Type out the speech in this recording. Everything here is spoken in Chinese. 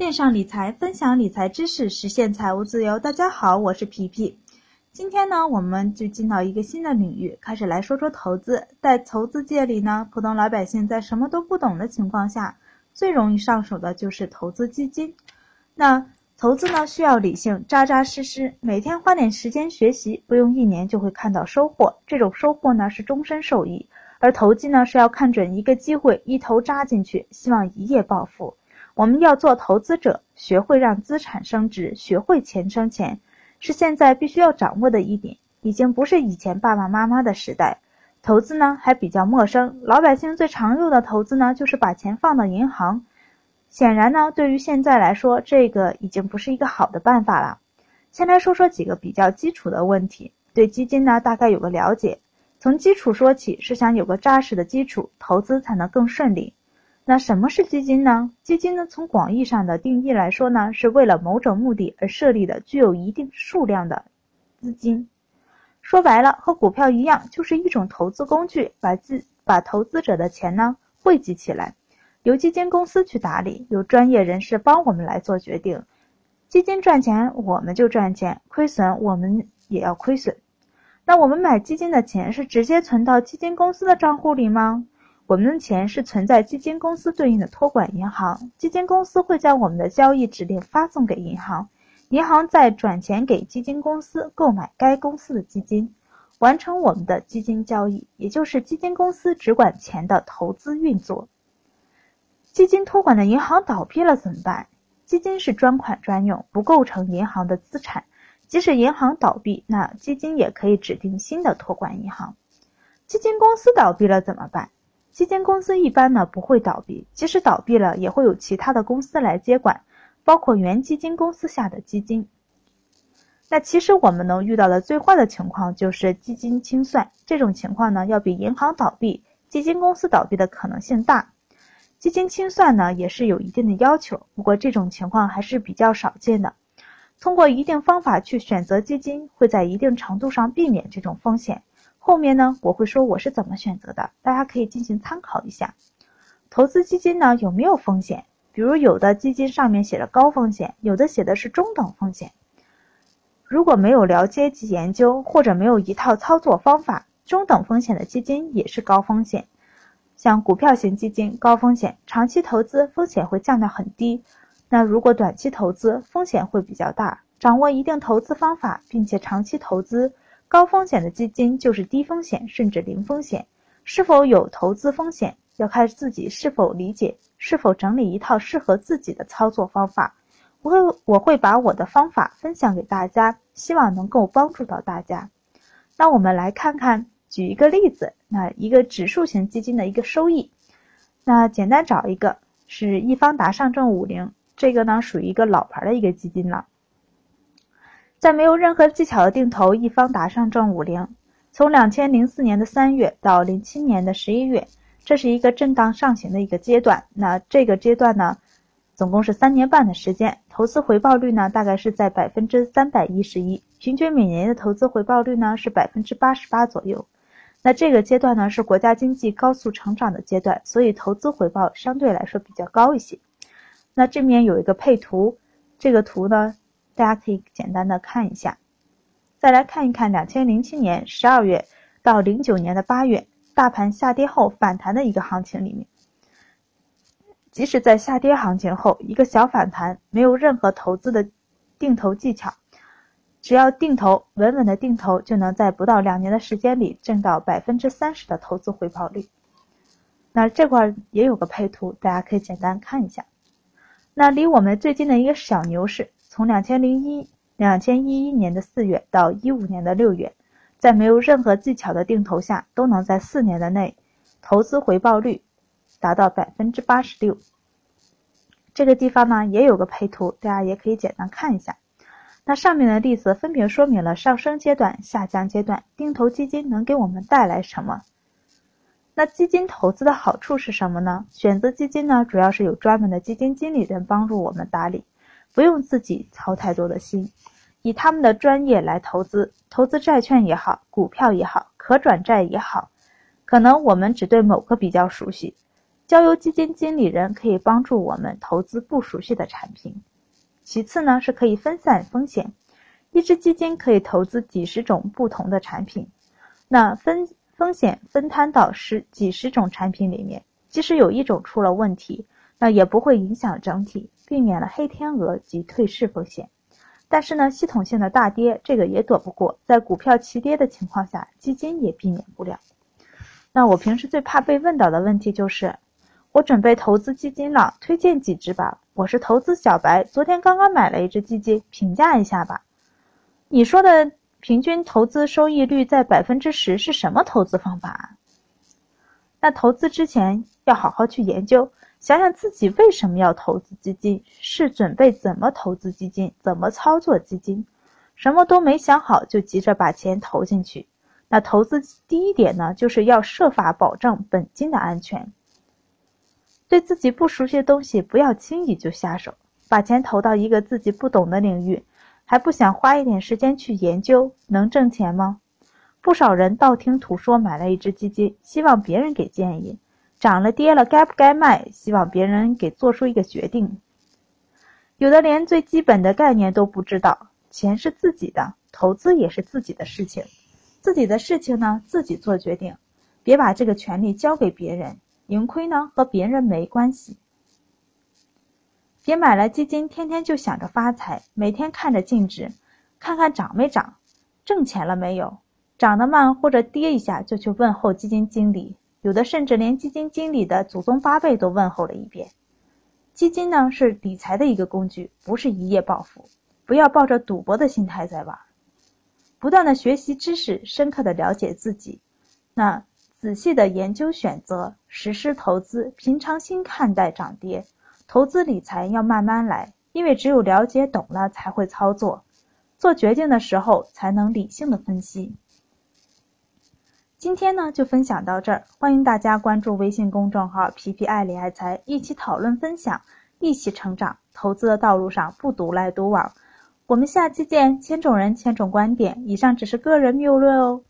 线上理财，分享理财知识，实现财务自由。大家好，我是皮皮。今天呢，我们就进到一个新的领域，开始来说说投资。在投资界里呢，普通老百姓在什么都不懂的情况下，最容易上手的就是投资基金。那投资呢，需要理性、扎扎实实，每天花点时间学习，不用一年就会看到收获。这种收获呢，是终身受益。而投机呢，是要看准一个机会，一头扎进去，希望一夜暴富。我们要做投资者，学会让资产升值，学会钱生钱，是现在必须要掌握的一点。已经不是以前爸爸妈妈的时代，投资呢还比较陌生。老百姓最常用的投资呢，就是把钱放到银行。显然呢，对于现在来说，这个已经不是一个好的办法了。先来说说几个比较基础的问题，对基金呢大概有个了解。从基础说起，是想有个扎实的基础，投资才能更顺利。那什么是基金呢？基金呢，从广义上的定义来说呢，是为了某种目的而设立的，具有一定数量的资金。说白了，和股票一样，就是一种投资工具，把资把投资者的钱呢汇集起来，由基金公司去打理，由专业人士帮我们来做决定。基金赚钱，我们就赚钱；亏损，我们也要亏损。那我们买基金的钱是直接存到基金公司的账户里吗？我们的钱是存在基金公司对应的托管银行，基金公司会将我们的交易指令发送给银行，银行再转钱给基金公司购买该公司的基金，完成我们的基金交易，也就是基金公司只管钱的投资运作。基金托管的银行倒闭了怎么办？基金是专款专用，不构成银行的资产，即使银行倒闭，那基金也可以指定新的托管银行。基金公司倒闭了怎么办？基金公司一般呢不会倒闭，即使倒闭了，也会有其他的公司来接管，包括原基金公司下的基金。那其实我们能遇到的最坏的情况就是基金清算，这种情况呢要比银行倒闭、基金公司倒闭的可能性大。基金清算呢也是有一定的要求，不过这种情况还是比较少见的。通过一定方法去选择基金，会在一定程度上避免这种风险。后面呢，我会说我是怎么选择的，大家可以进行参考一下。投资基金呢有没有风险？比如有的基金上面写着高风险，有的写的是中等风险。如果没有了解及研究，或者没有一套操作方法，中等风险的基金也是高风险。像股票型基金高风险，长期投资风险会降到很低。那如果短期投资风险会比较大，掌握一定投资方法，并且长期投资。高风险的基金就是低风险甚至零风险，是否有投资风险要看自己是否理解，是否整理一套适合自己的操作方法。我会我会把我的方法分享给大家，希望能够帮助到大家。那我们来看看，举一个例子，那一个指数型基金的一个收益，那简单找一个是易方达上证五零，这个呢属于一个老牌的一个基金了。在没有任何技巧的定投一方达上证五零，从两千零四年的三月到零七年的十一月，这是一个震荡上行的一个阶段。那这个阶段呢，总共是三年半的时间，投资回报率呢大概是在百分之三百一十一，平均每年的投资回报率呢是百分之八十八左右。那这个阶段呢是国家经济高速成长的阶段，所以投资回报相对来说比较高一些。那这面有一个配图，这个图呢。大家可以简单的看一下，再来看一看两千零七年十二月到零九年的八月，大盘下跌后反弹的一个行情里面，即使在下跌行情后一个小反弹，没有任何投资的定投技巧，只要定投稳稳的定投，就能在不到两年的时间里挣到百分之三十的投资回报率。那这块也有个配图，大家可以简单看一下。那离我们最近的一个小牛市。从两千零一两千一一年的四月到一五年的六月，在没有任何技巧的定投下，都能在四年的内投资回报率达到百分之八十六。这个地方呢也有个配图，大家也可以简单看一下。那上面的例子分别说明了上升阶段、下降阶段定投基金能给我们带来什么。那基金投资的好处是什么呢？选择基金呢，主要是有专门的基金经理人帮助我们打理。不用自己操太多的心，以他们的专业来投资，投资债券也好，股票也好，可转债也好，可能我们只对某个比较熟悉，交由基金经理人可以帮助我们投资不熟悉的产品。其次呢，是可以分散风险。一只基金可以投资几十种不同的产品，那分风险分摊到十几十种产品里面，即使有一种出了问题，那也不会影响整体，避免了黑天鹅及退市风险。但是呢，系统性的大跌，这个也躲不过，在股票齐跌的情况下，基金也避免不了。那我平时最怕被问到的问题就是，我准备投资基金了，推荐几只吧？我是投资小白，昨天刚刚买了一只基金，评价一下吧。你说的平均投资收益率在百分之十是什么投资方法？那投资之前要好好去研究，想想自己为什么要投资基金，是准备怎么投资基金，怎么操作基金。什么都没想好就急着把钱投进去，那投资第一点呢，就是要设法保证本金的安全。对自己不熟悉的东西，不要轻易就下手，把钱投到一个自己不懂的领域。还不想花一点时间去研究，能挣钱吗？不少人道听途说买了一只基金，希望别人给建议，涨了跌了该不该卖，希望别人给做出一个决定。有的连最基本的概念都不知道。钱是自己的，投资也是自己的事情，自己的事情呢自己做决定，别把这个权利交给别人，盈亏呢和别人没关系。别买了基金，天天就想着发财，每天看着净值，看看涨没涨，挣钱了没有，涨得慢或者跌一下就去问候基金经理，有的甚至连基金经理的祖宗八辈都问候了一遍。基金呢是理财的一个工具，不是一夜暴富，不要抱着赌博的心态在玩，不断的学习知识，深刻的了解自己，那仔细的研究选择，实施投资，平常心看待涨跌。投资理财要慢慢来，因为只有了解懂了才会操作，做决定的时候才能理性的分析。今天呢就分享到这儿，欢迎大家关注微信公众号“皮皮爱理爱财”，一起讨论分享，一起成长。投资的道路上不独来独往，我们下期见。千种人，千种观点，以上只是个人谬论哦。